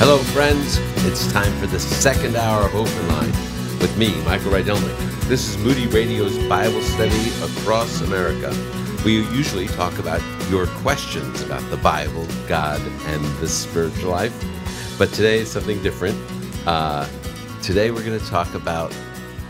Hello, friends. It's time for the second hour of Open Line with me, Michael Rydelnik. This is Moody Radio's Bible study across America. We usually talk about your questions about the Bible, God, and the spiritual life. But today is something different. Uh, today we're going to talk about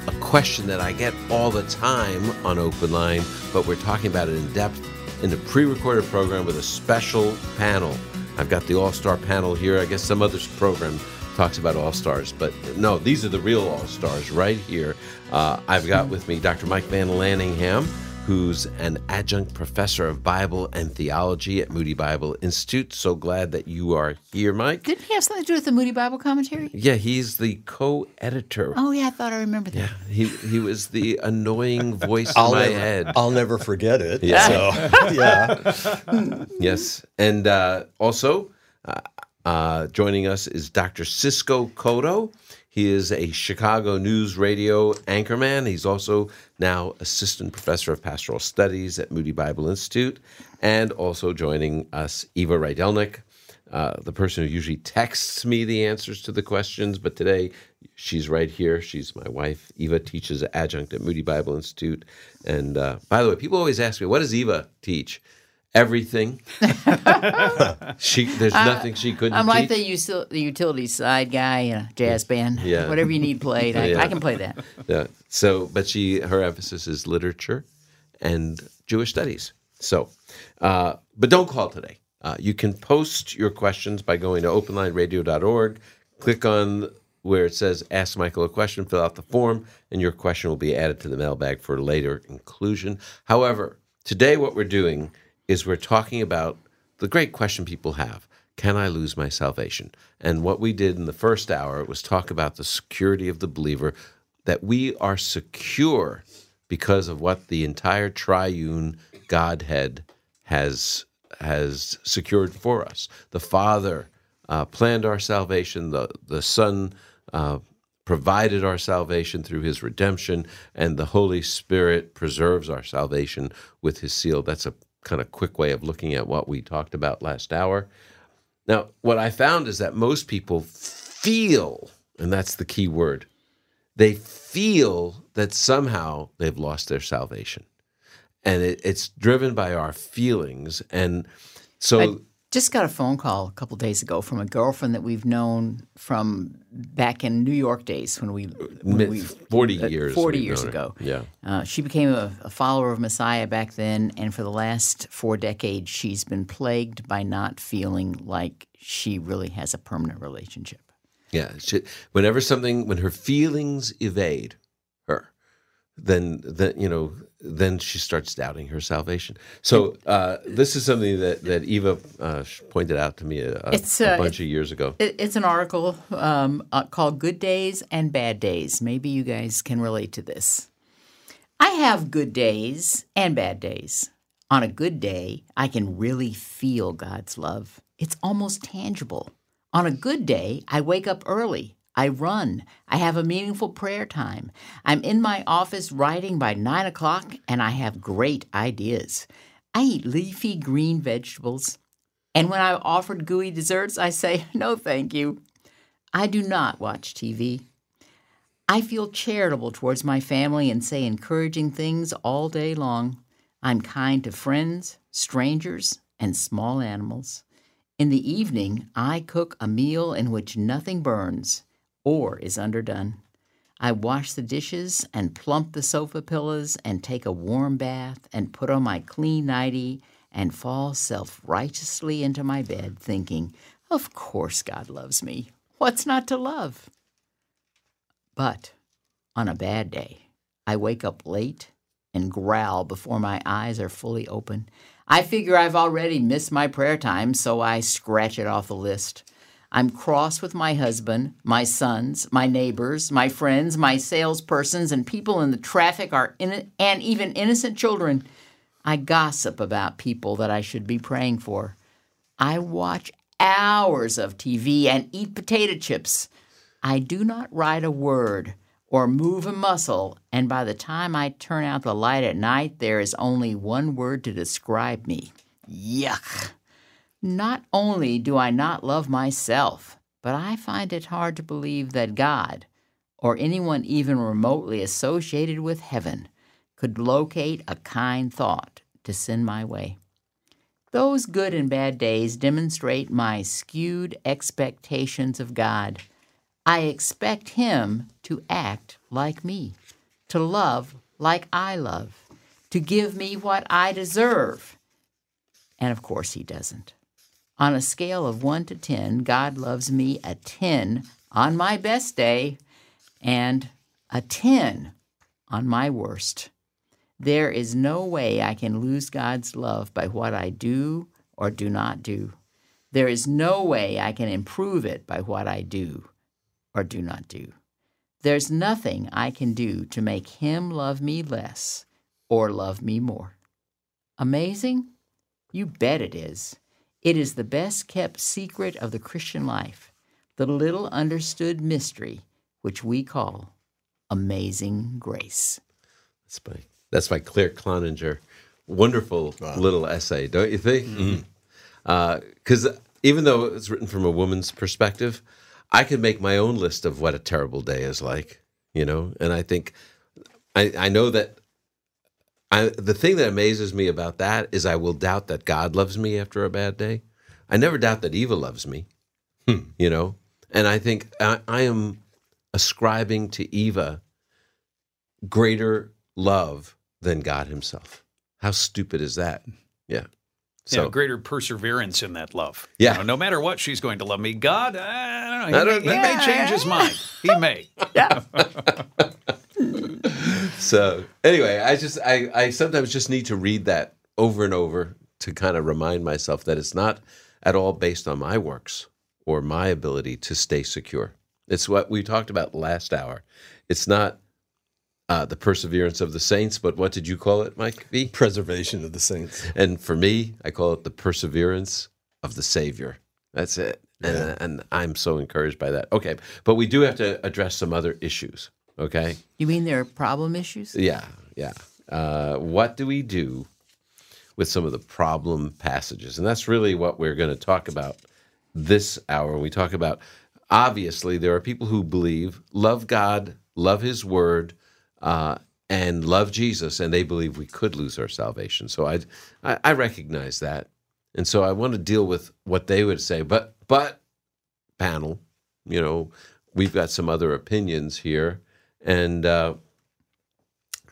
a question that I get all the time on Open Line, but we're talking about it in depth in a pre recorded program with a special panel. I've got the All Star panel here. I guess some other program talks about All Stars, but no, these are the real All Stars right here. Uh, I've got with me Dr. Mike Vanlaningham, who's an adjunct professor of Bible and theology at Moody Bible Institute. So glad that you are here, Mike. Didn't he have something to do with the Moody Bible commentary? Yeah, he's the co-editor. Oh yeah, I thought I remembered that. Yeah, he he was the annoying voice in I'll my never, head. I'll never forget it. Yeah. So, yeah. Yes, and uh, also uh, uh, joining us is Dr. Cisco Cotto. He is a Chicago News Radio anchorman. He's also now assistant professor of pastoral studies at Moody Bible Institute, and also joining us, Eva Rydelnik, uh, the person who usually texts me the answers to the questions, but today she's right here. She's my wife. Eva teaches adjunct at Moody Bible Institute. And uh, by the way, people always ask me, what does Eva teach? Everything. she there's nothing she couldn't I'm like teach. the, the utility side guy in a jazz band. Yeah. Whatever you need played, I, Yeah. I can play that. Yeah. So, but she her emphasis is literature and Jewish studies. So, uh, but don't call today. Uh, you can post your questions by going to openlineradio.org. Click on where it says "Ask Michael a question." Fill out the form, and your question will be added to the mailbag for later inclusion. However, today what we're doing is we're talking about the great question people have: Can I lose my salvation? And what we did in the first hour was talk about the security of the believer that we are secure because of what the entire triune Godhead has has secured for us. The Father uh, planned our salvation. The the Son uh, provided our salvation through His redemption, and the Holy Spirit preserves our salvation with His seal. That's a kind of quick way of looking at what we talked about last hour. Now, what I found is that most people feel, and that's the key word, they feel that somehow they've lost their salvation. And it, it's driven by our feelings. And so, I just got a phone call a couple days ago from a girlfriend that we've known from back in New York days when we, when we 40 uh, years. 40 years ago. Yeah. Uh, she became a, a follower of Messiah back then, and for the last four decades, she's been plagued by not feeling like she really has a permanent relationship. Yeah. She, whenever something, when her feelings evade then, then you know, then she starts doubting her salvation. So uh, this is something that that Eva uh, pointed out to me a, a, a uh, bunch of years ago. It, it's an article um, uh, called Good Days and Bad Days. Maybe you guys can relate to this. I have good days and bad days. On a good day, I can really feel God's love. It's almost tangible. On a good day, I wake up early. I run. I have a meaningful prayer time. I'm in my office writing by nine o'clock, and I have great ideas. I eat leafy green vegetables. And when I'm offered gooey desserts, I say, no, thank you. I do not watch TV. I feel charitable towards my family and say encouraging things all day long. I'm kind to friends, strangers, and small animals. In the evening, I cook a meal in which nothing burns or is underdone. I wash the dishes and plump the sofa pillows and take a warm bath and put on my clean nightie and fall self righteously into my bed, thinking, Of course God loves me. What's not to love? But on a bad day, I wake up late and growl before my eyes are fully open. I figure I've already missed my prayer time, so I scratch it off the list. I'm cross with my husband, my sons, my neighbors, my friends, my salespersons, and people in the traffic are in, and even innocent children. I gossip about people that I should be praying for. I watch hours of TV and eat potato chips. I do not write a word or move a muscle, and by the time I turn out the light at night, there is only one word to describe me yuck. Not only do I not love myself, but I find it hard to believe that God, or anyone even remotely associated with heaven, could locate a kind thought to send my way. Those good and bad days demonstrate my skewed expectations of God. I expect Him to act like me, to love like I love, to give me what I deserve. And of course, He doesn't. On a scale of 1 to 10, God loves me a 10 on my best day and a 10 on my worst. There is no way I can lose God's love by what I do or do not do. There is no way I can improve it by what I do or do not do. There's nothing I can do to make Him love me less or love me more. Amazing? You bet it is. It is the best kept secret of the Christian life, the little understood mystery which we call amazing grace. That's by that's by Claire Cloninger. Wonderful little essay, don't you think? Mm-hmm. Mm-hmm. Uh, because even though it's written from a woman's perspective, I could make my own list of what a terrible day is like, you know. And I think I, I know that I, the thing that amazes me about that is I will doubt that God loves me after a bad day. I never doubt that Eva loves me, hmm, you know. And I think I, I am ascribing to Eva greater love than God Himself. How stupid is that? Yeah. So So greater perseverance in that love. Yeah. You know, no matter what, she's going to love me. God, I don't know. He, I don't may, he know. may change his mind. He may. so anyway, I just I, I sometimes just need to read that over and over to kind of remind myself that it's not at all based on my works or my ability to stay secure. It's what we talked about last hour. It's not uh, the perseverance of the saints, but what did you call it, Mike V? Preservation of the saints. And for me, I call it the perseverance of the Savior. That's it. And, and I'm so encouraged by that. Okay. But we do have to address some other issues. Okay. You mean there are problem issues? Yeah. Yeah. Uh, what do we do with some of the problem passages? And that's really what we're going to talk about this hour. We talk about, obviously, there are people who believe, love God, love His Word, uh, and love Jesus, and they believe we could lose our salvation. So I, I, I recognize that, and so I want to deal with what they would say. But, but, panel, you know, we've got some other opinions here, and uh,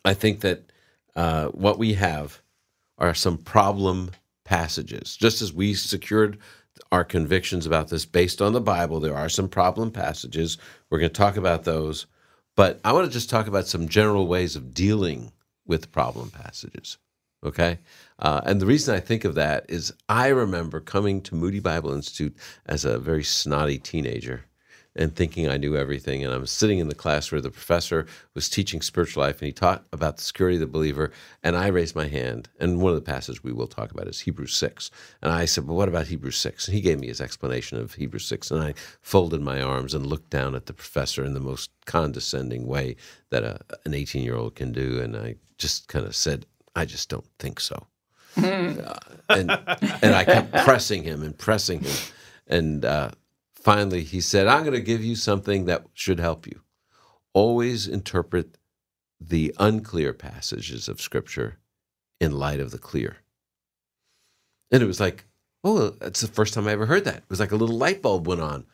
I think that uh, what we have are some problem passages. Just as we secured our convictions about this based on the Bible, there are some problem passages. We're going to talk about those. But I want to just talk about some general ways of dealing with problem passages. Okay? Uh, and the reason I think of that is I remember coming to Moody Bible Institute as a very snotty teenager and thinking I knew everything. And I was sitting in the class where the professor was teaching spiritual life and he taught about the security of the believer. And I raised my hand. And one of the passages we will talk about is Hebrews 6. And I said, Well, what about Hebrews 6? And he gave me his explanation of Hebrews 6. And I folded my arms and looked down at the professor in the most condescending way that a, an 18 year old can do. And I just kind of said, I just don't think so. Uh, and and I kept pressing him and pressing him, and uh, finally he said, "I'm going to give you something that should help you. Always interpret the unclear passages of Scripture in light of the clear." And it was like, "Oh, that's the first time I ever heard that." It was like a little light bulb went on.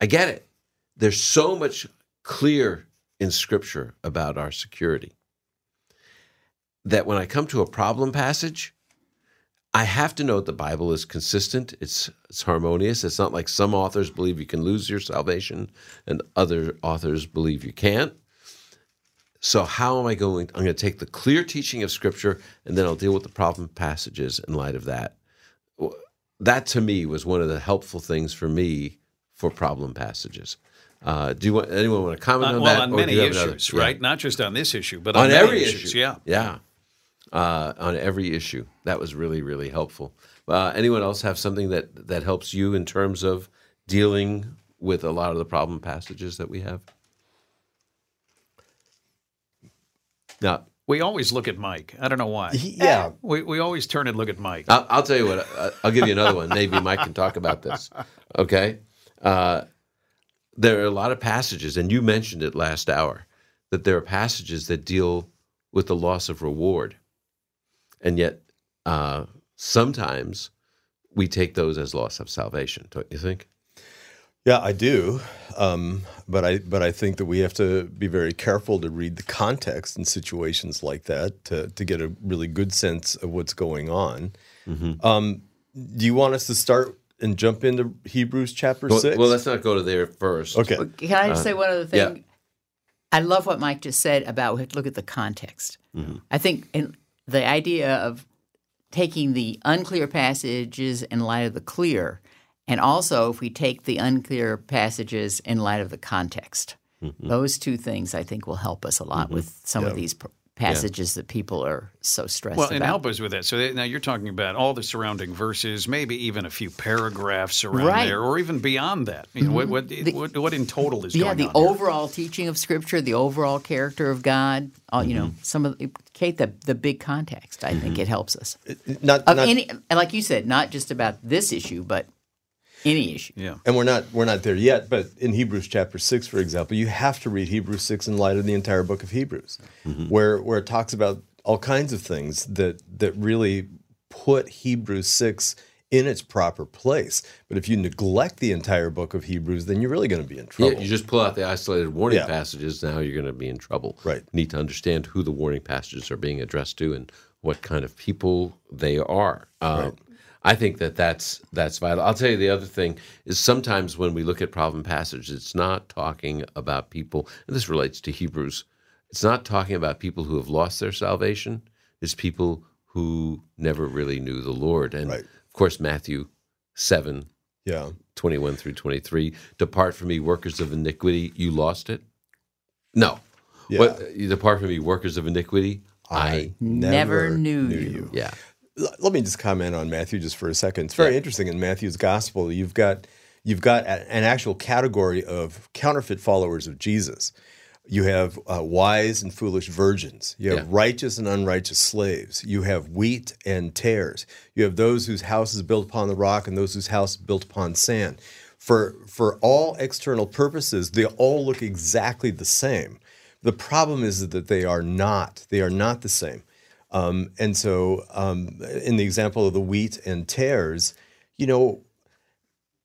I get it. There's so much clear in Scripture about our security that when I come to a problem passage, I have to note the Bible is consistent. It's it's harmonious. It's not like some authors believe you can lose your salvation and other authors believe you can't. So how am I going? I'm going to take the clear teaching of Scripture and then I'll deal with the problem passages in light of that. That to me was one of the helpful things for me for problem passages. Uh, do you want anyone want to comment Uh, on well, that? on or do many have another- issues, Yeah right? Not just on this issue, but on, on every issues. issue. Yeah. yeah, uh, on every issue. That was really really helpful. Uh, anyone else have something that that helps you in terms of dealing with a lot of the problem passages that we have? Now, We always look at Mike. I don't know why. Yeah. We, we always turn and look at Mike. I'll, I'll tell you what. uh, I'll give you another one. Maybe Mike can talk about this. Okay. Uh, there are a lot of passages, and you mentioned it last hour, that there are passages that deal with the loss of reward, and yet uh, sometimes we take those as loss of salvation. Don't you think? Yeah, I do, um, but I but I think that we have to be very careful to read the context in situations like that to to get a really good sense of what's going on. Um, do you want us to start and jump into Hebrews chapter Well, six? well, let's not go to there first. okay. Can I just say one other thing? yeah. I love what Mike just said about we have to look at the context. I think in the idea of taking the unclear passages in light of the clear, and also if we take the unclear passages in light of the context. Mm-hmm. Those two things I think will help us a lot mm-hmm. with some of these passages that people are so stressed Well, about. and help us with that. So now you're talking about all the surrounding verses, maybe even a few paragraphs around Right. Mm-hmm. there, or even beyond that. You know, what, what, what, what in total is yeah, going the on? here? overall teaching of Scripture, the overall character of God. All, You know, some of the, Kate, the the big context. I think it helps us Not, not any, like you said, not just about this issue, but any issue. Yeah. and we're not we're not there yet. But in Hebrews chapter six, for example, you have to read Hebrews six in light of the entire book of Hebrews, where where it talks about all kinds of things that that really put Hebrews six in its proper place. But if you neglect the entire book of Hebrews, then you're really going to be in Yeah, trouble. you just pull out the isolated warning Yeah. passages. Now you're going to be in trouble. Right. You need to understand who the warning passages are being addressed to and what kind of people they are. Um, I think that that's that's vital. I'll tell you the other thing is sometimes when we look at problem passages, it's not talking about people. And this relates to Hebrews. It's not talking about people who have lost their salvation. It's people who never really knew the Lord. And Right. of course, Matthew seven yeah. 21 through 23 depart from me workers of iniquity you lost it no Yeah. what depart from me workers of iniquity i, Never knew you. yeah L- let me just comment on Matthew just for a second. It's very interesting in Matthew's gospel. You've got you've got an actual category of counterfeit followers of Jesus. You have uh, wise and foolish virgins. You have Yeah. righteous and unrighteous slaves. You have wheat and tares. You have those whose house is built upon the rock and those whose house is built upon sand. For for all external purposes, they all look exactly the same. The problem is that they are not. They are not the same. Um, and so, um, in the example of the wheat and tares, you know,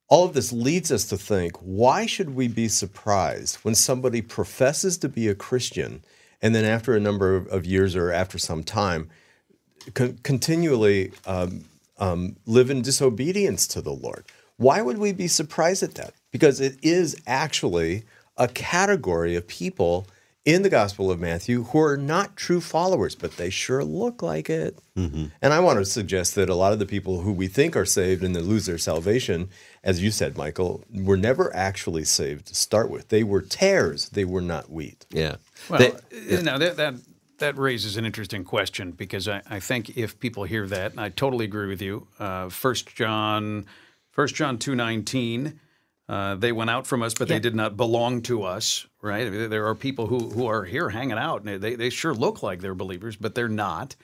all of this leads us to think why should we be surprised when somebody professes to be a Christian and then after a number of, years or after some time con- continually um, um, live in disobedience to the Lord? Why would we be surprised at that? Because it is actually a category of people in the Gospel of Matthew who are not true followers, but they sure look like it. And I want to suggest that a lot of the people who we think are saved and then lose their salvation, as you said, Michael, were never actually saved to start with. They were tares, they were not wheat. yeah Well, They- now that, that that raises an interesting question because I, I think if people hear that, and I totally agree with you. Uh, First John, First John two nineteen. Uh, they went out from us, but they did not belong to us. Right? I mean, there are people who who are here hanging out, and they they sure look like they're believers, but they're not.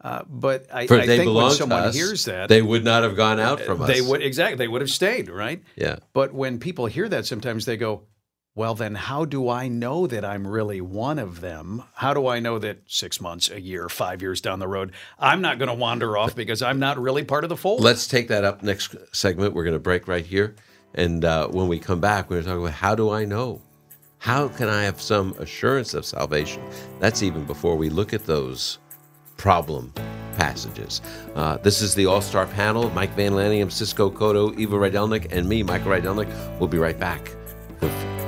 Uh, but I, I think when someone us, hears that, they would not have gone out from us they would exactly they would have stayed, right? yeah But when people hear that, sometimes they go, well, then how do I know that I'm really one of them? How do I know that six months, a year, five years down the road, I'm not going to wander off because I'm not really part of the fold? let's take that up next segment we're going to break right here and uh, when we come back we're going to talk about how do i know how can i have some assurance of salvation that's even before we look at those problem passages. Uh, this is the All Star panel Mike Vanlaningham, Cisco Cotto, Eva Rydelnik, and me, Michael Rydelnik. We'll be right back.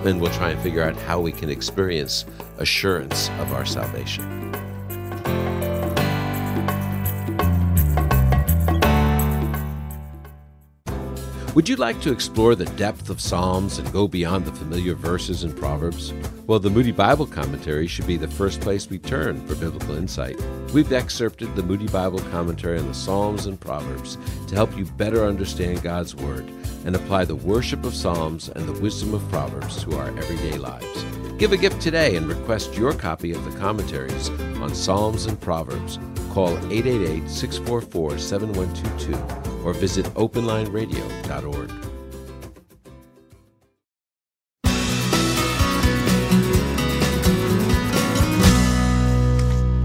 And we'll try and figure out how we can experience assurance of our salvation. Would you like to explore the depth of Psalms and go beyond the familiar verses and Proverbs? Well, the Moody Bible Commentary should be the first place we turn for biblical insight. We've excerpted the Moody Bible Commentary on the Psalms and Proverbs to help you better understand God's Word and apply the worship of Psalms and the wisdom of Proverbs to our everyday lives. Give a gift today and request your copy of the commentaries on Psalms and Proverbs. Call 888 644 7122 or visit openlineradio.org.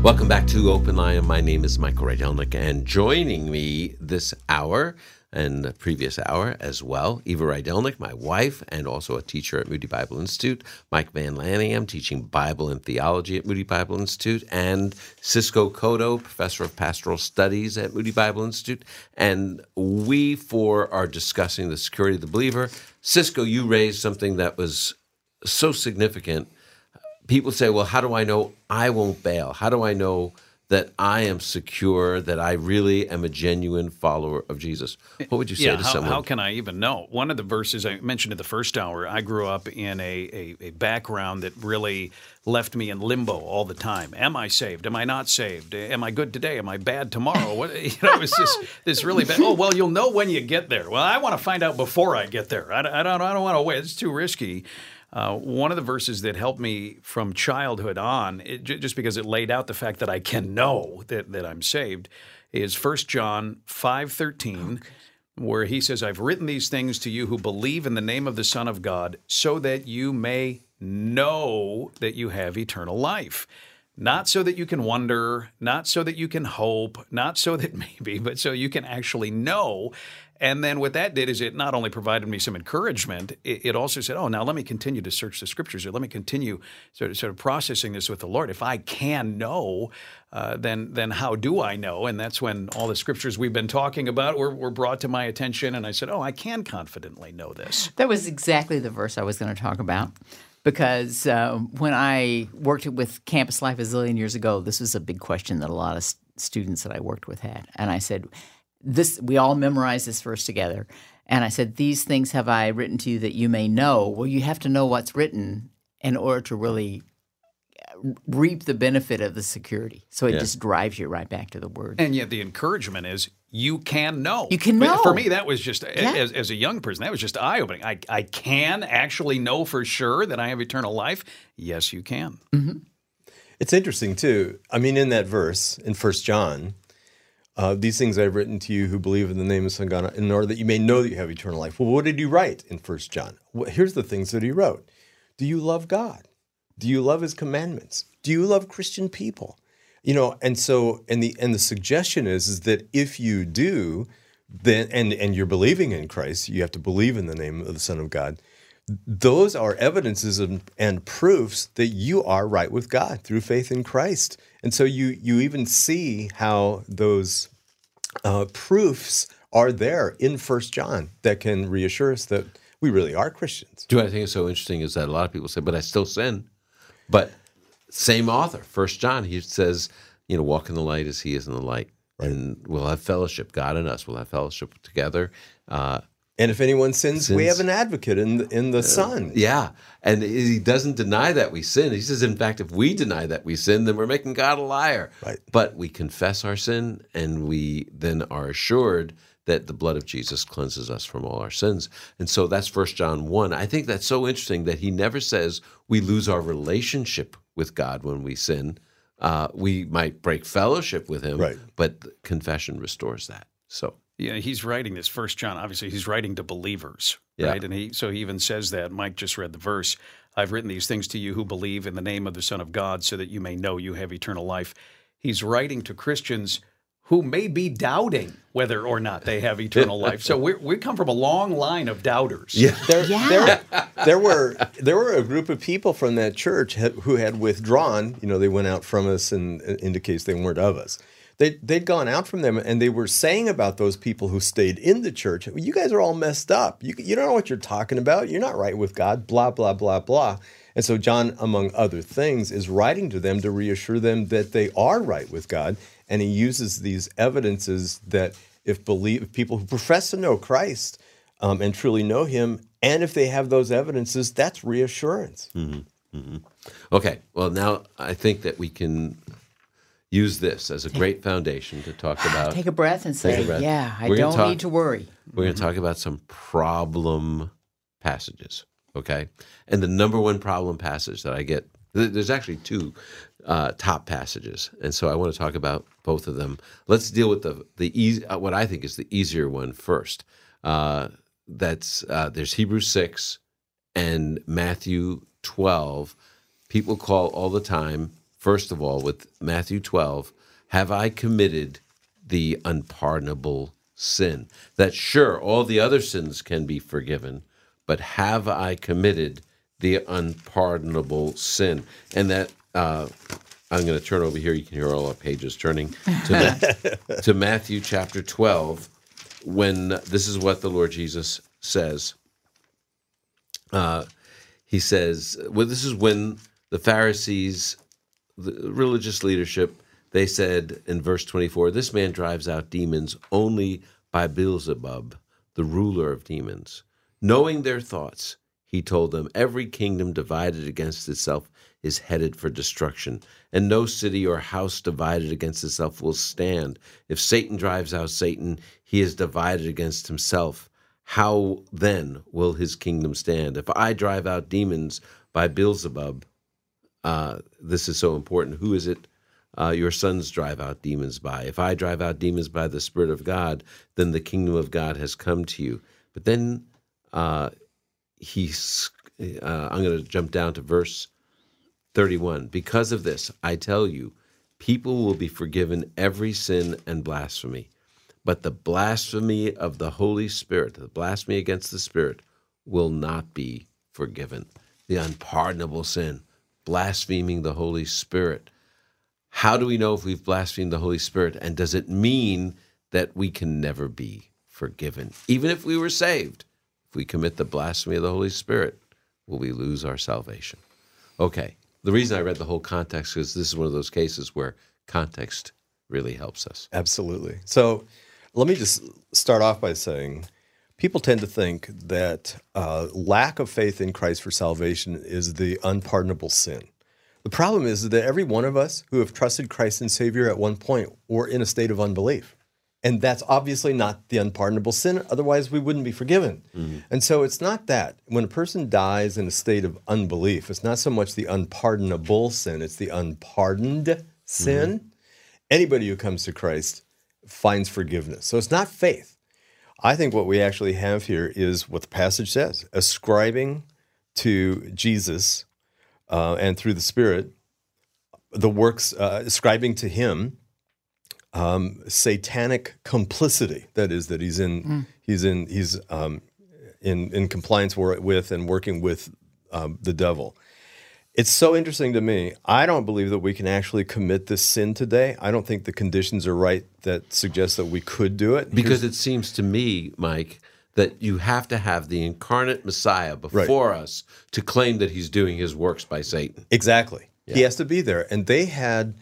Welcome back to Open Line. My name is Michael Rydelnik, and joining me this hour, and the previous hour as well, Eva Rydelnik, my wife, and also a teacher at Moody Bible Institute. Mike Vanlaningham, teaching Bible and theology at Moody Bible Institute, and Cisco Cotto, professor of pastoral studies at Moody Bible Institute. And we four are discussing the security of the believer. Cisco, you raised something that was so significant people say, well, how do I know I won't bail? How do I know that I am secure, that I really am a genuine follower of Jesus? What would you say yeah, to how, someone? how can I even know? One of the verses I mentioned in the first hour, I grew up in a, a, a background that really left me in limbo all the time. Am I saved? Am I not saved? Am I good today? Am I bad tomorrow? What, you know, it was just this really bad. Oh, well, you'll know when you get there. Well, I want to find out before I get there. I, I don't, I don't want to wait. It's too risky. Uh, one of the verses that helped me from childhood on, it, just because it laid out the fact that I can know that, that I'm saved, is 1 John 5.13, where he says, I've written these things to you who believe in the name of the Son of God, so that you may know that you have eternal life. Not so that you can wonder, not so that you can hope, not so that maybe, but so you can actually know. And then what that did is it not only provided me some encouragement, it, it also said, "Oh, now let me continue to search the scriptures, or let me continue sort of, sort of processing this with the Lord. If I can know, uh, then then how do I know?" And that's when all the scriptures we've been talking about were, were brought to my attention, and I said, "Oh, I can confidently know this." That was exactly the verse I was going to talk about. Because uh, when I worked with Campus Life a zillion years ago, this was a big question that a lot of s- students that I worked with had. And I said, this we all memorized this verse together. And I said, These things have I written to you that you may know. Well, you have to know what's written in order to really uh, reap the benefit of the security. So it Yeah. just drives you right back to the word. And yet the encouragement is you can know. You can But For me, that was just Yeah. as, as a young person, that was just eye opening. I, I can actually know for sure that I have eternal life. Yes, you can. It's interesting too. I mean, in that verse in First John, uh, these things I've written to you who believe in the name of Son God, in order that you may know that you have eternal life. Well, what did he write in First John? Well, here's the things that he wrote: Do you love God? Do you love His commandments? Do you love Christian people? You know, and so and the and the suggestion is is that if you do, then and and you're believing in Christ, you have to believe in the name of the Son of God those are evidences and, and proofs that you are right with God through faith in Christ. And so you you even see how those uh, proofs are there in First John that can reassure us that we really are Christians. Do I think it's so interesting is that a lot of people say, but I still sin. But same author, First John, he says, you know, walk in the light as he is in the light. And we'll have fellowship, God and us will have fellowship together. Uh, And if anyone sins, we have an advocate in the, in the Son. yeah. And he doesn't deny that we sin. He says, in fact, if we deny that we sin, then we're making God a liar. Right. But we confess our sin and we then are assured that the blood of Jesus cleanses us from all our sins. And so that's First John 1. I think that's so interesting that he never says we lose our relationship with God when we sin. Uh, we might break fellowship with him, Right. but confession restores that. So, Yeah, he's writing this first John. Obviously, he's writing to believers, Yeah. right? And he so he even says that. Mike just read the verse. I've written these things to you who believe in the name of the Son of God, so that you may know you have eternal life. He's writing to Christians who may be doubting whether or not they have eternal life. So we we come from a long line of doubters. yeah. There, Yeah. there, there were there were a group of people from that church who had withdrawn. You know, they went out from us and uh, indicates they weren't of us. They they'd gone out from them, and they were saying about those people who stayed in the church, "You guys are all messed up. You you don't know what you're talking about. You're not right with God." Blah blah blah blah. And so John, among other things, is writing to them to reassure them that they are right with God, and he uses these evidences that if believe if people who profess to know Christ um, and truly know Him, and if they have those evidences, that's reassurance. Okay. Well, now I think that we can use this as a great foundation to talk about. Take a breath and say, breath. Yeah, I don't talk- need to worry. We're going to talk about some problem passages. Okay. And the number one problem passage that I get, there's actually two uh, top passages. And so I want to talk about both of them. Let's deal with the, the easy, uh, what I think is the easier one first. Uh, that's, uh, there's Hebrews 6 and Matthew 12. People call all the time first of all, with Matthew 12, have I committed the unpardonable sin? That sure, all the other sins can be forgiven, but have I committed the unpardonable sin? And that, uh, I'm going to turn over here. You can hear all our pages turning to, Ma- to Matthew chapter 12, when this is what the Lord Jesus says. Uh, he says, well, this is when the Pharisees, the religious leadership, they said in verse 24, this man drives out demons only by Beelzebub, the ruler of demons. Knowing their thoughts, he told them, every kingdom divided against itself is headed for destruction, and no city or house divided against itself will stand. If Satan drives out Satan, he is divided against himself. How then will his kingdom stand? If I drive out demons by Beelzebub, uh, this is so important. Who is it uh, your sons drive out demons by? If I drive out demons by the Spirit of God, then the kingdom of God has come to you. But then uh, he's, uh, I'm going to jump down to verse 31. Because of this, I tell you, people will be forgiven every sin and blasphemy. But the blasphemy of the Holy Spirit, the blasphemy against the Spirit, will not be forgiven. The unpardonable sin, blaspheming the Holy Spirit. How do we know if we've blasphemed the Holy Spirit? And does it mean that we can never be forgiven? Even if we were saved, if we commit the blasphemy of the Holy Spirit, will we lose our salvation? Okay, the reason I read the whole context is this is one of those cases where context really helps us. Absolutely. So let me just start off by saying people tend to think that uh, lack of faith in Christ for salvation is the unpardonable sin. The problem is that every one of us who have trusted Christ and Savior at one point were in a state of unbelief. And that's obviously not the unpardonable sin. Otherwise, we wouldn't be forgiven. And so it's not that. When a person dies in a state of unbelief, it's not so much the unpardonable sin, it's the unpardoned sin. Anybody who comes to Christ finds forgiveness. So it's not faith. I think what we actually have here is what the passage says ascribing to Jesus uh, and through the Spirit the works, uh, ascribing to him um, satanic complicity. That is, that he's in, he's in, he's um, in in compliance with and working with um, the devil. It's so interesting to me. I don't believe that we can actually commit this sin today. I don't think the conditions are right that suggest that we could do it. Because it seems to me, Mike, that you have to have the incarnate Messiah before us to claim that he's doing his works by Satan. Exactly. He has to be there. And they had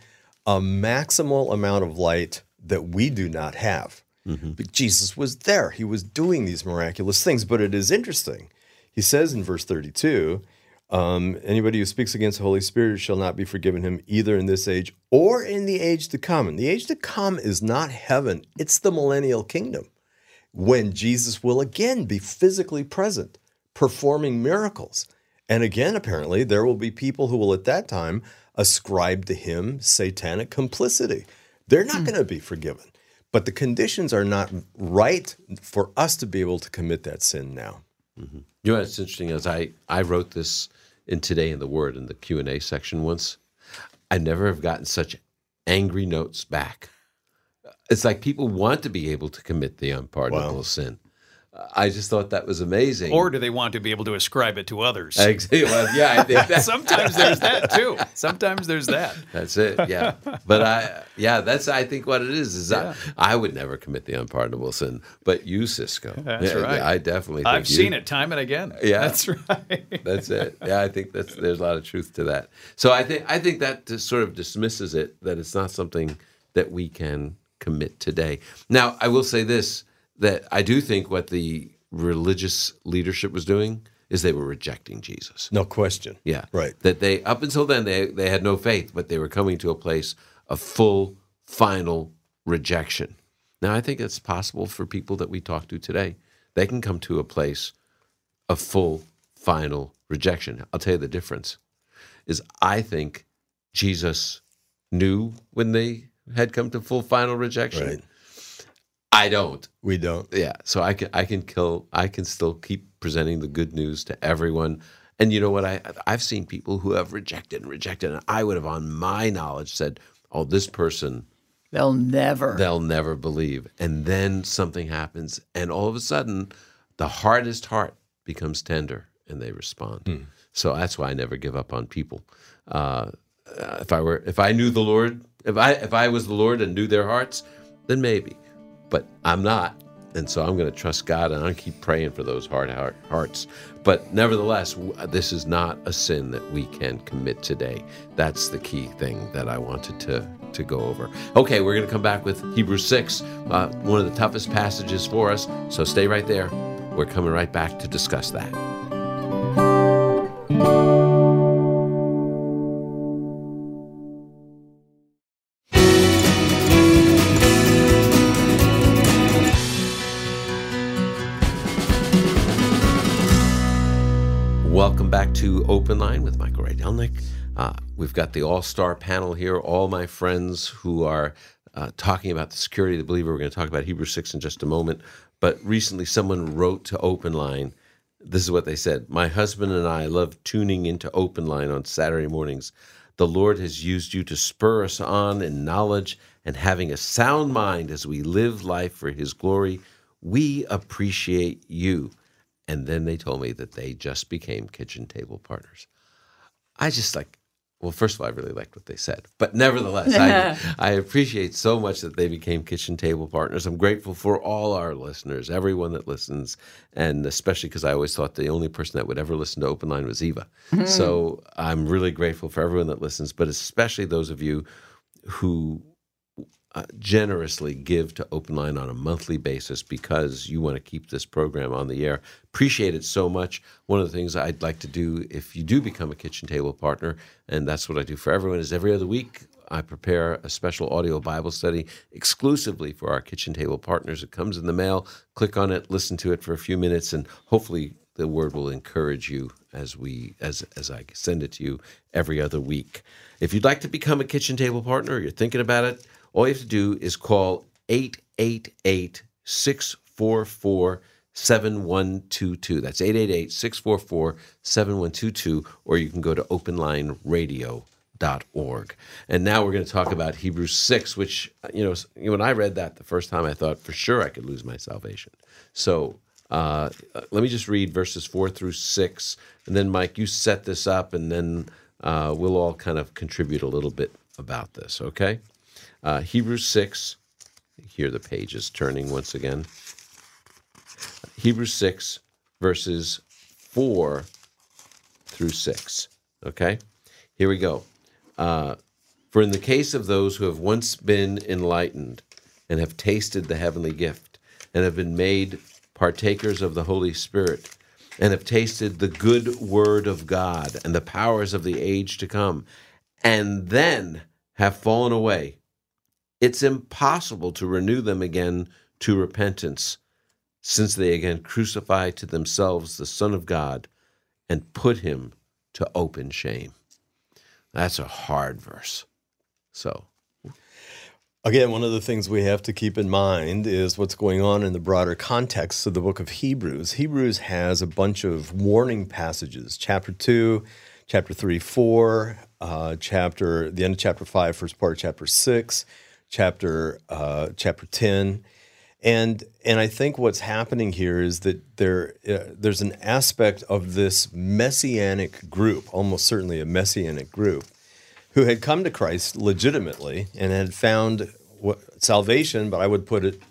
a maximal amount of light that we do not have. Mm-hmm. But Jesus was there. He was doing these miraculous things. But it is interesting. He says in verse 32 um, anybody who speaks against the Holy Spirit shall not be forgiven him either in this age or in the age to come. And the age to come is not heaven, it's the millennial kingdom when Jesus will again be physically present, performing miracles. And again, apparently, there will be people who will at that time ascribe to him satanic complicity. They're not going to be forgiven. But the conditions are not right for us to be able to commit that sin now. You know what's interesting is I, I wrote this in Today in the Word in the Q&A section once. I never have gotten such angry notes back. It's like people want to be able to commit the unpardonable Wow. sin. I just thought that was amazing. Or do they want to be able to ascribe it to others? Ex- well, yeah, I think that's Sometimes there's that too. Sometimes there's that. That's it. Yeah. But I, yeah, that's I think what it is. Is I, I would never commit the unpardonable sin, but you, Cisco. That's Yeah, right. I definitely. Think I've you- seen it time and again. Yeah. That's right. That's it. Yeah, I think that's there's a lot of truth to that. So I think I think that just sort of dismisses it that it's not something that we can commit today. Now, I will say this that I do think what the religious leadership was doing is they were rejecting Jesus. No question. Yeah. Right. That they up until then they they had no faith, but they were coming to a place of full final rejection. Now I think it's possible for people that we talk to today. They can come to a place of full final rejection. I'll tell you the difference is I think Jesus knew when they had come to full final rejection. Right. I don't. We don't. Yeah, so I can I can kill I can still keep presenting the good news to everyone And you know what? I I've seen people who have rejected and rejected, and I would have, on my knowledge, said, "Oh, this person, They'll never. they'll never believe." And then something happens, and all of a sudden, the hardest heart becomes tender, and they respond. So that's why I never give up on people. Uh, uh, if I were, if I knew the Lord, if I if I was the Lord and knew their hearts, then maybe. But I'm not, and so I'm going to trust God and I'm keep praying for those hard hearts. But nevertheless, this is not a sin that we can commit today. That's the key thing that I wanted to to go over. Okay, we're going to come back with Hebrews six, uh, one of the toughest passages for us. So stay right there. We're coming right back to discuss that. Open Line with Michael Rydelnik. Uh, we've got the all star panel here, all my friends who are uh, talking about the security of the believer. We're going to talk about Hebrews 6 in just a moment. But recently, someone wrote to Open Line. This is what they said My husband and I love tuning into Open Line on Saturday mornings. The Lord has used you to spur us on in knowledge and having a sound mind as we live life for His glory. We appreciate you. And then they told me that they just became kitchen table partners. I just like, well, first of all, I really liked what they said, but nevertheless, I, I appreciate so much that they became kitchen table partners. I'm grateful for all our listeners, everyone that listens, and especially because I always thought the only person that would ever listen to Open Line was Eva. Mm-hmm. So I'm really grateful for everyone that listens, but especially those of you who uh, generously give to Open Line on a monthly basis because you want to keep this program on the air. Appreciate it so much. One of the things I'd like to do if you do become a kitchen table partner, and that's what I do for everyone, is every other week I prepare a special audio Bible study exclusively for our kitchen table partners. It comes in the mail. Click on it, listen to it for a few minutes, and hopefully the word will encourage you as we as as I send it to you every other week. If you'd like to become a kitchen table partner, you're thinking about it, all you have to do is call 888 644 7122. That's 888 644 7122, or you can go to openlineradio.org. And now we're going to talk about Hebrews 6, which, you know, when I read that the first time, I thought for sure I could lose my salvation. So uh, let me just read verses 4 through 6. And then, Mike, you set this up, and then uh, we'll all kind of contribute a little bit about this, okay? Uh, Hebrews 6, here the page is turning once again. Hebrews 6, verses 4 through 6. Okay? Here we go. Uh, For in the case of those who have once been enlightened and have tasted the heavenly gift and have been made partakers of the Holy Spirit and have tasted the good word of God and the powers of the age to come, and then have fallen away, it's impossible to renew them again to repentance, since they again crucify to themselves the Son of God and put him to open shame. That's a hard verse. So, Again, one of the things we have to keep in mind is what's going on in the broader context of the book of Hebrews. Hebrews has a bunch of warning passages chapter 2, chapter 3, 4, uh, chapter, the end of chapter 5, first part of chapter 6, chapter, uh, chapter 10. And, and I think what's happening here is that there, uh, there's an aspect of this messianic group, almost certainly a messianic group, who had come to Christ legitimately and had found what, salvation, but I would put it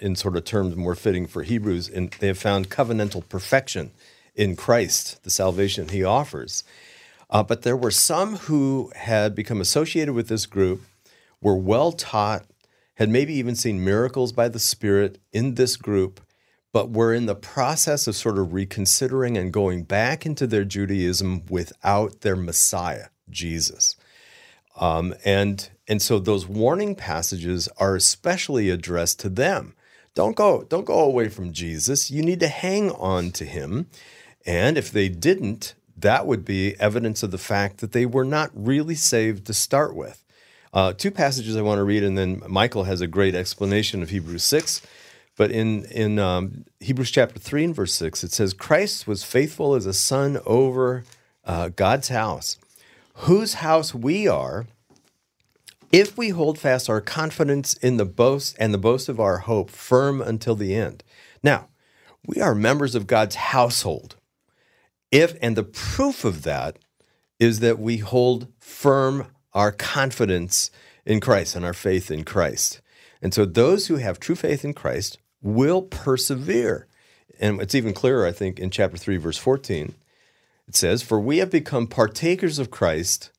in sort of terms more fitting for Hebrews, and they have found covenantal perfection in Christ, the salvation he offers. Uh, but there were some who had become associated with this group, were well taught, had maybe even seen miracles by the Spirit in this group, but were in the process of sort of reconsidering and going back into their Judaism without their Messiah, Jesus. Um, and and so those warning passages are especially addressed to them. Don't go don't go away from Jesus. You need to hang on to him. And if they didn't, that would be evidence of the fact that they were not really saved to start with. Uh, two passages I want to read, and then Michael has a great explanation of Hebrews 6. But in in um, Hebrews chapter three and verse six, it says, "Christ was faithful as a son over uh, God's house, whose house we are." If we hold fast our confidence in the boast and the boast of our hope firm until the end. Now, we are members of God's household. If and the proof of that is that we hold firm our confidence in Christ and our faith in Christ. And so those who have true faith in Christ will persevere. And it's even clearer, I think, in chapter 3, verse 14. It says, For we have become partakers of Christ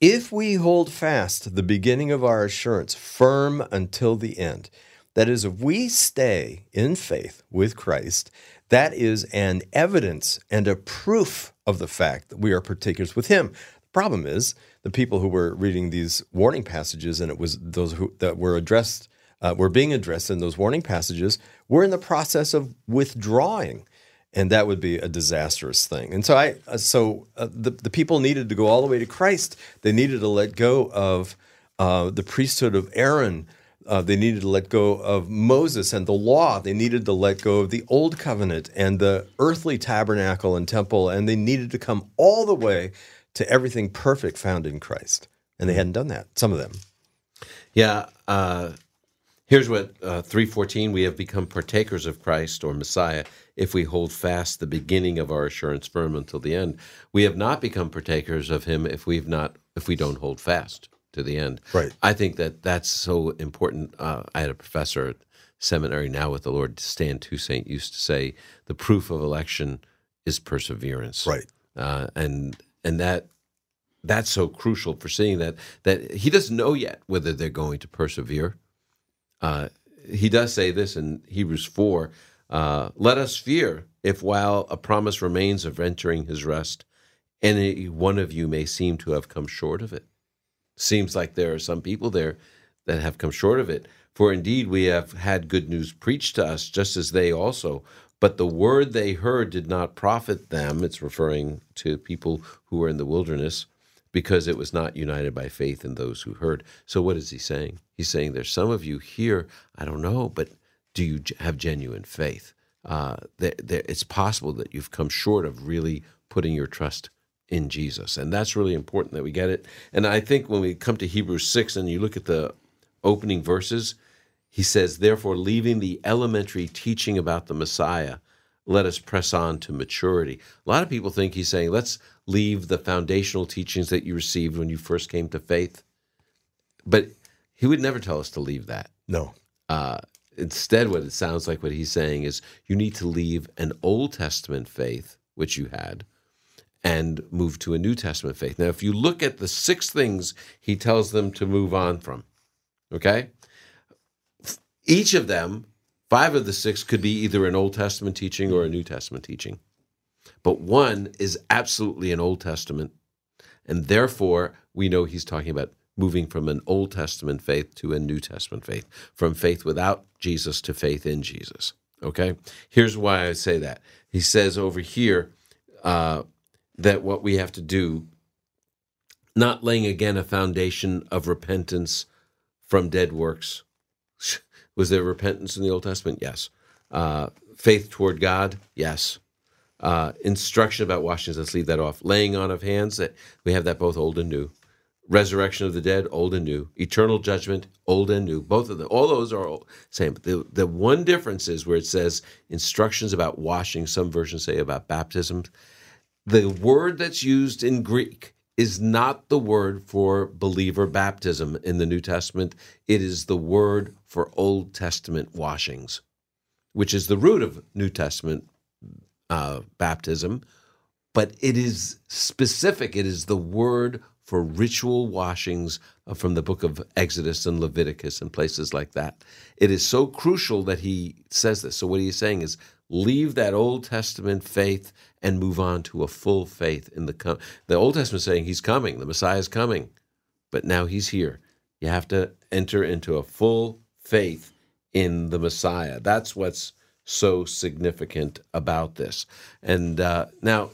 if we hold fast the beginning of our assurance firm until the end. That is, if we stay in faith with Christ, that is an evidence and a proof of the fact that we are partakers with Him. Problem is the people who were reading these warning passages, and it was those who that were addressed, uh, were being addressed in those warning passages, were in the process of withdrawing and that would be a disastrous thing. And so I, uh, so uh, the the people needed to go all the way to Christ. They needed to let go of uh, the priesthood of Aaron. Uh, they needed to let go of Moses and the law. They needed to let go of the old covenant and the earthly tabernacle and temple, and they needed to come all the way to everything perfect found in Christ. And they hadn't done that. Some of them. Yeah. Uh, here's what uh, 314 we have become partakers of Christ or Messiah if we hold fast the beginning of our assurance firm until the end. We have not become partakers of him if we've not if we don't hold fast to the end. Right. I think that that's so important. Uh, I had a professor at seminary now with the Lord, Stan Toussaint, used to say the proof of election is perseverance. Right. Uh, and and that that's so crucial for seeing that that he doesn't know yet whether they're going to persevere. Uh, he does say this in Hebrews four uh, let us fear if while a promise remains of entering his rest, any one of you may seem to have come short of it. Seems like there are some people there that have come short of it. For indeed we have had good news preached to us, just as they also. But the word they heard did not profit them. It's referring to people who were in the wilderness because it was not united by faith in those who heard. So what is he saying? He's saying there's some of you here, I don't know, but do you have genuine faith? Uh, there, there, it's possible that you've come short of really putting your trust in Jesus. And that's really important that we get it. And I think when we come to Hebrews 6 and you look at the opening verses, he says, Therefore, leaving the elementary teaching about the Messiah, let us press on to maturity. A lot of people think he's saying, let's leave the foundational teachings that you received when you first came to faith. But he would never tell us to leave that. No. Uh, instead, what it sounds like what he's saying is you need to leave an Old Testament faith, which you had, and move to a New Testament faith. Now, if you look at the six things he tells them to move on from, okay, each of them, five of the six, could be either an Old Testament teaching or a New Testament teaching. But one is absolutely an Old Testament. And therefore, we know he's talking about moving from an Old Testament faith to a New Testament faith, from faith without Jesus to faith in Jesus. Okay? Here's why I say that. He says over here uh, that what we have to do, not laying again a foundation of repentance from dead works. Was there repentance in the Old Testament? Yes. Uh, faith toward God? Yes. Uh, instruction about washings, let's leave that off. Laying on of hands, that we have that both old and new resurrection of the dead, old and new, eternal judgment, old and new. Both of them, all those are all same. But the, the one difference is where it says instructions about washing, some versions say about baptism. The word that's used in Greek is not the word for believer baptism in the New Testament. It is the word for Old Testament washings, which is the root of New Testament uh, baptism. But it is specific. It is the word for ritual washings from the book of Exodus and Leviticus and places like that. It is so crucial that he says this. So, what he's saying is leave that Old Testament faith and move on to a full faith in the com- the Old Testament saying he's coming, the Messiah is coming, but now he's here. You have to enter into a full faith in the Messiah. That's what's so significant about this. And uh, now,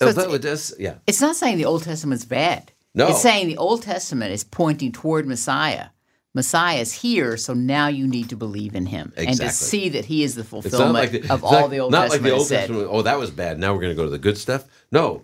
So it's- it does, yeah. It's not saying the Old Testament's bad. No. It's saying the Old Testament is pointing toward Messiah. Messiah's here, so now you need to believe in him and to see that he is the fulfillment like the, of all not- the Old not Testament like the Old. Testament. Oh, that was bad. Now we're going to go to the good stuff. No,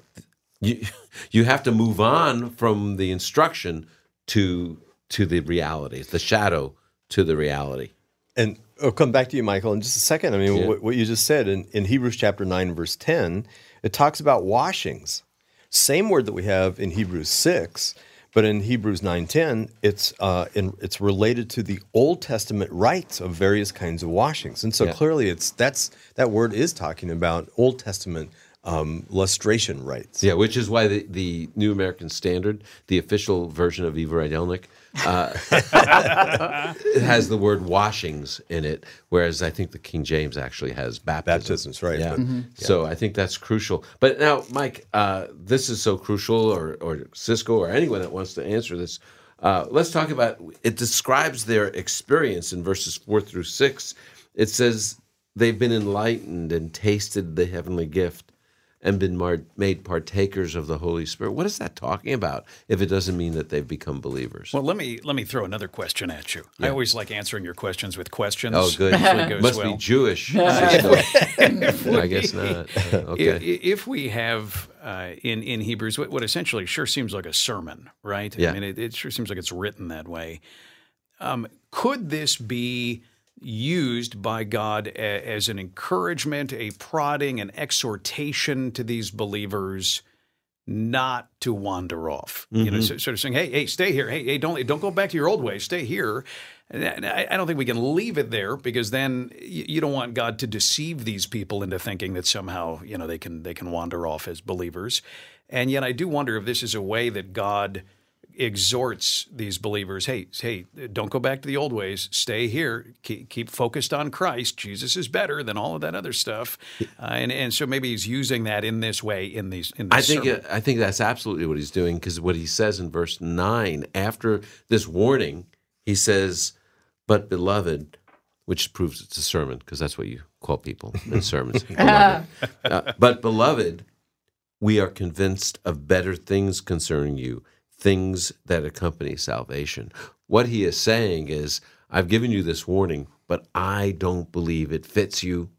you you have to move on from the instruction to to the reality, the shadow to the reality. And I'll come back to you, Michael, in just a second. I mean, Yeah. what, what you just said in, in Hebrews chapter 9, verse 10, it talks about washings. Same word that we have in Hebrews 6, but in Hebrews 9.10, it's, uh, in, it's related to the Old Testament rites of various kinds of washings. And so Yeah. clearly it's that's that word is talking about Old Testament um, lustration rites. Yeah, which is why the, the New American Standard, the official version of Eva Rydelnik, uh, it has the word washings in it, whereas I think the King James actually has baptism. Baptisms, right. Yeah. But- So I think that's crucial. But now, Mike, uh, this is so crucial, or, or Cisco, or anyone that wants to answer this. Uh, let's talk about it. Describes their experience in verses four through six. It says they've been enlightened and tasted the heavenly gift and been mar- made partakers of the Holy Spirit. What is that talking about? If it doesn't mean that they've become believers. Well, let me let me throw another question at you. I always like answering your questions with questions. oh, good. Must well. be Jewish. I guess not. Okay. i- If we have uh, in in Hebrews what, what essentially sure seems like a sermon, right? Yeah. I mean, it, it sure seems like it's written that way. Um, could this be used by God as an encouragement, a prodding, an exhortation to these believers? Not to wander off, you know, mm-hmm. so- sort of saying, "Hey, hey, stay here. Hey, hey, don't don't go back to your old ways. Stay here." And I, don't think we can leave it there because then you, you don't want God to deceive these people into thinking that somehow you know they can they can wander off as believers. And yet, I do wonder if this is a way that God exhorts these believers hey hey don't go back to the old ways stay here keep, keep focused on christ jesus is better than all of that other stuff uh, and and so maybe he's using that in this way in these in this I think sermon. I think that's absolutely what he's doing because what he says in verse nine after this warning, he says, "But beloved," which proves it's a sermon because that's what you call people in sermons. beloved. Uh, but beloved, we are convinced of better things concerning you, things that accompany salvation. What he is saying is, I've given you this warning, but I don't believe it fits you.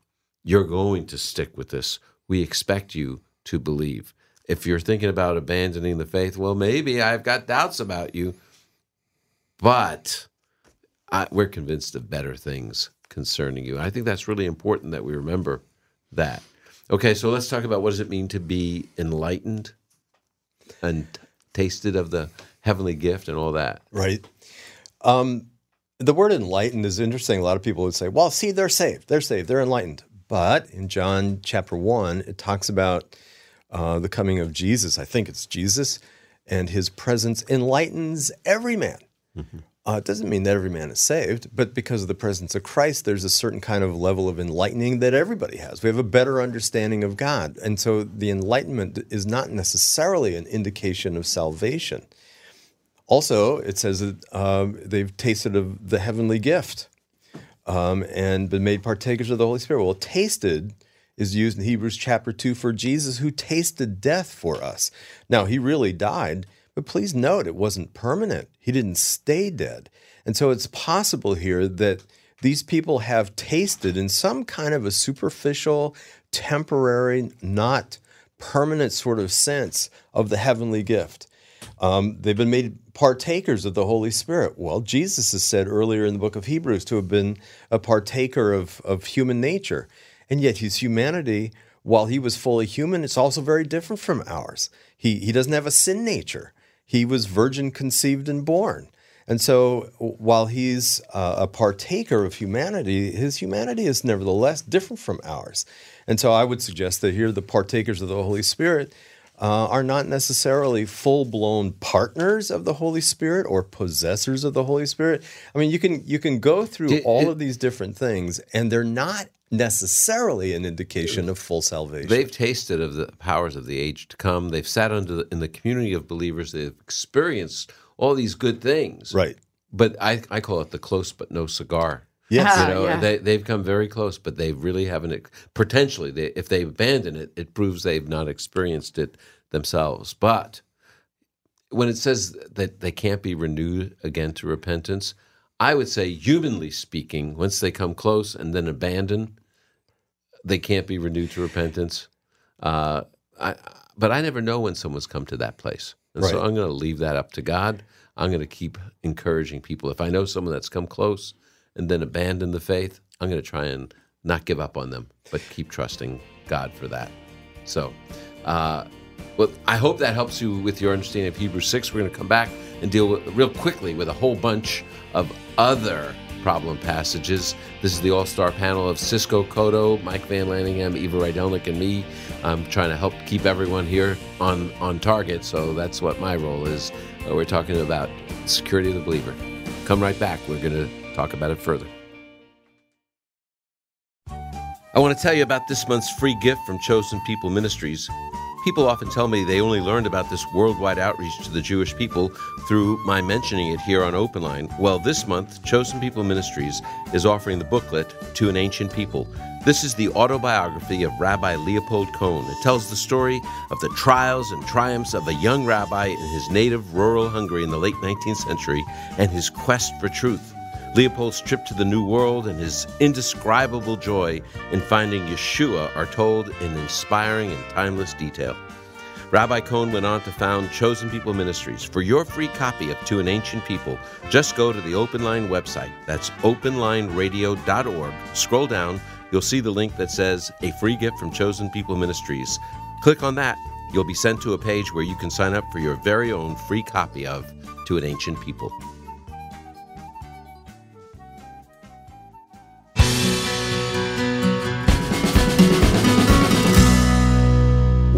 You're going to stick with this. We expect you to believe. If you're thinking about abandoning the faith, well, maybe I've got doubts about you, but I, we're convinced of better things concerning you. I think that's really important that we remember that. Okay, so let's talk about what does it mean to be enlightened and tasted of the heavenly gift and all that. Right. Um, the word enlightened is interesting. A lot of people would say, well, see, they're saved. They're saved. They're enlightened. But in John chapter 1, it talks about uh, the coming of Jesus. I think it's Jesus, and his presence enlightens every man. Uh, it doesn't mean that every man is saved, but because of the presence of Christ, there's a certain kind of level of enlightening that everybody has. We have a better understanding of God. And so the enlightenment is not necessarily an indication of salvation. Also, it says that um, they've tasted of the heavenly gift um, and been made partakers of the Holy Spirit. Well, tasted is used in Hebrews chapter 2 for Jesus who tasted death for us. Now, he really died, but please note it wasn't permanent. He didn't stay dead. And so it's possible here that these people have tasted in some kind of a superficial, temporary, not permanent sort of sense of the heavenly gift. Um, they've been made partakers of the Holy Spirit. Well, Jesus has said earlier in the book of Hebrews to have been a partaker of, of human nature. And yet his humanity, while he was fully human, it's also very different from ours. He, he doesn't have a sin nature. He was virgin conceived and born. And so while he's uh, a partaker of humanity, his humanity is nevertheless different from ours. And so I would suggest that here the partakers of the Holy Spirit uh, are not necessarily full blown partners of the Holy Spirit or possessors of the Holy Spirit. I mean, you can you can go through Did- all it- of these different things, and they're not necessarily an indication of full salvation. They've tasted of the powers of the age to come. They've sat under the, in the community of believers. They've experienced all these good things. right. But I, I call it the close but no cigar. Yes. Ah, You know, yeah. they they've come very close, but they really haven't. Potentially, they, if they abandon it, it proves they've not experienced it themselves. But when it says that they can't be renewed again to repentance, I would say, humanly speaking, once they come close and then abandon, they can't be renewed to repentance. Uh, I, but I never know when someone's come to that place. And so I'm going to leave that up to God. I'm going to keep encouraging people. If I know someone that's come close and then abandoned the faith, I'm going to try and not give up on them, but keep trusting God for that. So, uh, well, I hope that helps you with your understanding of Hebrews 6. We're going to come back and deal with, real quickly with a whole bunch of other problem passages. This is the all star panel of Cisco Cotto, Mike Vanlaningham, Eva Rydelnik, and me. I'm trying to help keep everyone here on, on target, so that's what my role is. Uh, we're talking about security of the believer. Come right back. We're going to talk about it further. I want to tell you about this month's free gift from Chosen People Ministries. People often tell me they only learned about this worldwide outreach to the Jewish people through my mentioning it here on Open Line. Well, this month, Chosen People Ministries is offering the booklet To an Ancient People. This is the autobiography of Rabbi Leopold Cohn. It tells the story of the trials and triumphs of a young rabbi in his native rural Hungary in the late 19th century and his quest for truth. Leopold's trip to the New World and his indescribable joy in finding Yeshua are told in inspiring and timeless detail. Rabbi Cohn went on to found Chosen People Ministries. For your free copy of To an Ancient People, just go to the Open Line website. That's openlineradio.org. Scroll down, you'll see the link that says A Free Gift from Chosen People Ministries. Click on that. You'll be sent to a page where you can sign up for your very own free copy of To an Ancient People.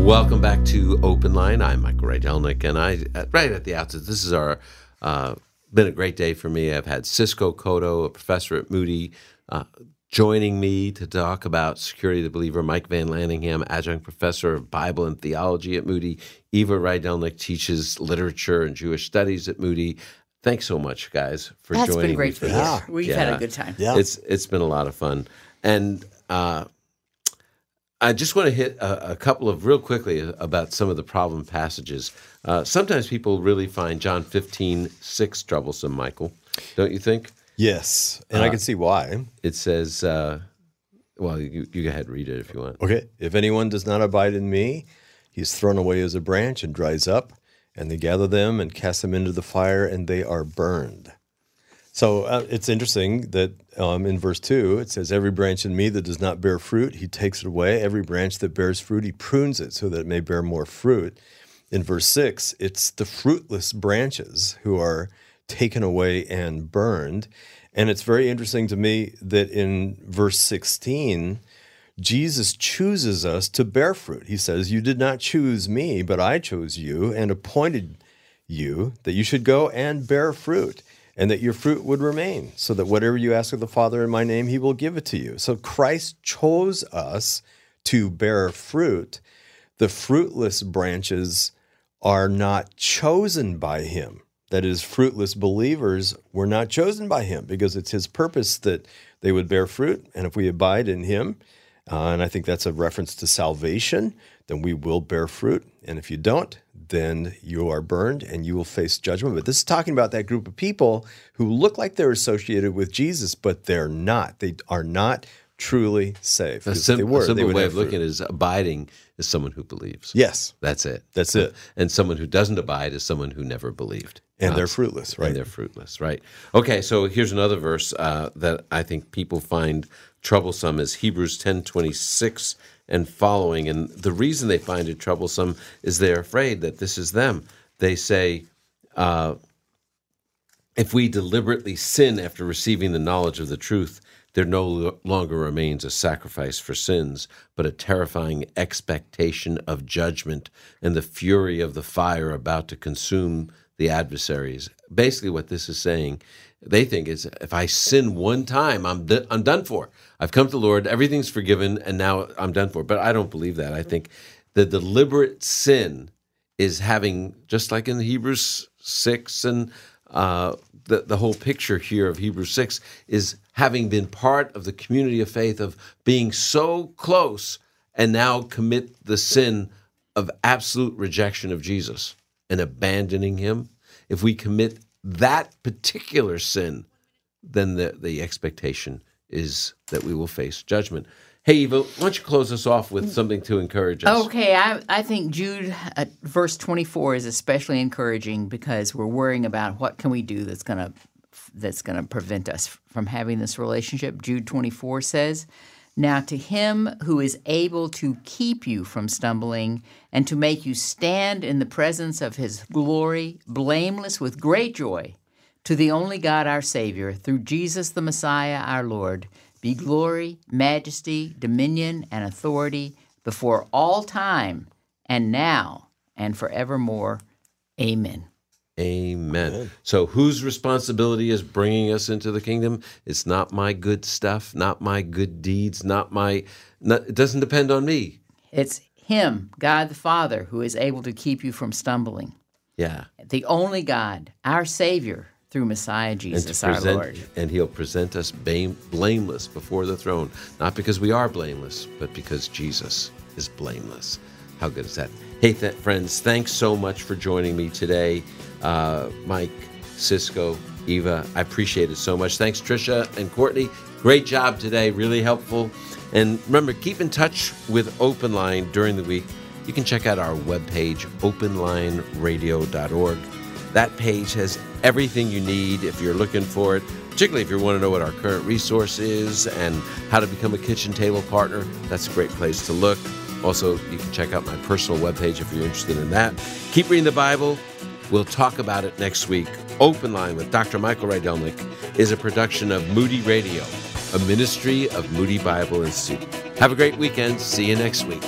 Welcome back to Open Line. I'm Michael Rydelnik, and I uh, right at the outset, this is our uh, been a great day for me. I've had Cisco Cotto, a professor at Moody, uh, joining me to talk about security of the believer. Mike Vanlaningham, adjunct professor of Bible and theology at Moody. Eva Rydelnik teaches literature and Jewish studies at Moody. Thanks so much, guys, for That's joining That's been great for for you. We've had a good time. Yeah. It's it's been a lot of fun, and uh, I just want to hit a, a couple of real quickly about some of the problem passages. Uh, sometimes people really find John 15, 6 troublesome, Michael. Don't you think? Yes, and I can see why. It says, uh, well, you, you go ahead and read it if you want. Okay, if anyone does not abide in me, he is thrown away as a branch and dries up, and they gather them and cast them into the fire, and they are burned. So uh, it's interesting that um, in verse 2, it says, Every branch in me that does not bear fruit, he takes it away. Every branch that bears fruit, he prunes it so that it may bear more fruit. In verse 6, it's the fruitless branches who are taken away and burned. And it's very interesting to me that in verse 16, Jesus chooses us to bear fruit. He says, You did not choose me, but I chose you and appointed you that you should go and bear fruit and that your fruit would remain, so that whatever you ask of the Father in my name, he will give it to you. So Christ chose us to bear fruit. The fruitless branches are not chosen by him. That is, fruitless believers were not chosen by him because it's his purpose that they would bear fruit. And if we abide in him, uh, and I think that's a reference to salvation, then we will bear fruit. And if you don't, then you are burned and you will face judgment. But this is talking about that group of people who look like they're associated with Jesus, but they're not. They are not truly saved. A, sim- they were, a they simple would way of looking at it is abiding is someone who believes. Yes, That's it. that's it. And someone who doesn't abide is someone who never believed. And Uh, they're fruitless, right? And they're fruitless, right? Okay, so here's another verse uh, that I think people find troublesome is Hebrews ten twenty six and following. And the reason they find it troublesome is they're afraid that this is them. They say, uh, if we deliberately sin after receiving the knowledge of the truth, there no longer remains a sacrifice for sins, but a terrifying expectation of judgment and the fury of the fire about to consume the adversaries. Basically, what this is saying, they think is if I sin one time, I'm, I'm done for. I've come to the Lord, everything's forgiven, and now I'm done for. But I don't believe that. I think the deliberate sin is having, just like in Hebrews 6 and uh, the, the whole picture here of Hebrews 6 is having been part of the community of faith of being so close and now commit the sin of absolute rejection of Jesus and abandoning him. If we commit that particular sin, then the, the expectation is that we will face judgment. Hey, Eva, why don't you close us off with something to encourage us? Okay, I, I think Jude, uh, verse 24 is especially encouraging because we're worrying about what can we do that's going to that's going to prevent us from having this relationship. Jude 24 says, Now to him who is able to keep you from stumbling and to make you stand in the presence of his glory, blameless with great joy, to the only God our Savior, through Jesus the Messiah our Lord, be glory, majesty, dominion, and authority before all time, and now, and forevermore. Amen. Amen. So, whose responsibility is bringing us into the kingdom? It's not my good stuff, not my good deeds, not my. Not, it doesn't depend on me. It's Him, God the Father, who is able to keep you from stumbling. Yeah. The only God, our Savior, through Messiah And, to Jesus our Lord. and he'll present us blame, blameless before the throne, not because we are blameless, but because Jesus is blameless. How good is that? Hey, th- friends, thanks so much for joining me today. Uh, Mike, Cisco, Eva, I appreciate it so much. Thanks, Trisha and Courtney. Great job today, really helpful. And remember, keep in touch with Open Line during the week. You can check out our webpage, openlineradio.org. That page has everything you need if you're looking for it, particularly if you want to know what our current resource is and how to become a kitchen table partner. That's a great place to look. Also, you can check out my personal webpage if you're interested in that. Keep reading the Bible. We'll talk about it next week. Open Line with Dr. Michael Rydelnik is a production of Moody Radio, a ministry of Moody Bible Institute. Have a great weekend. See you next week.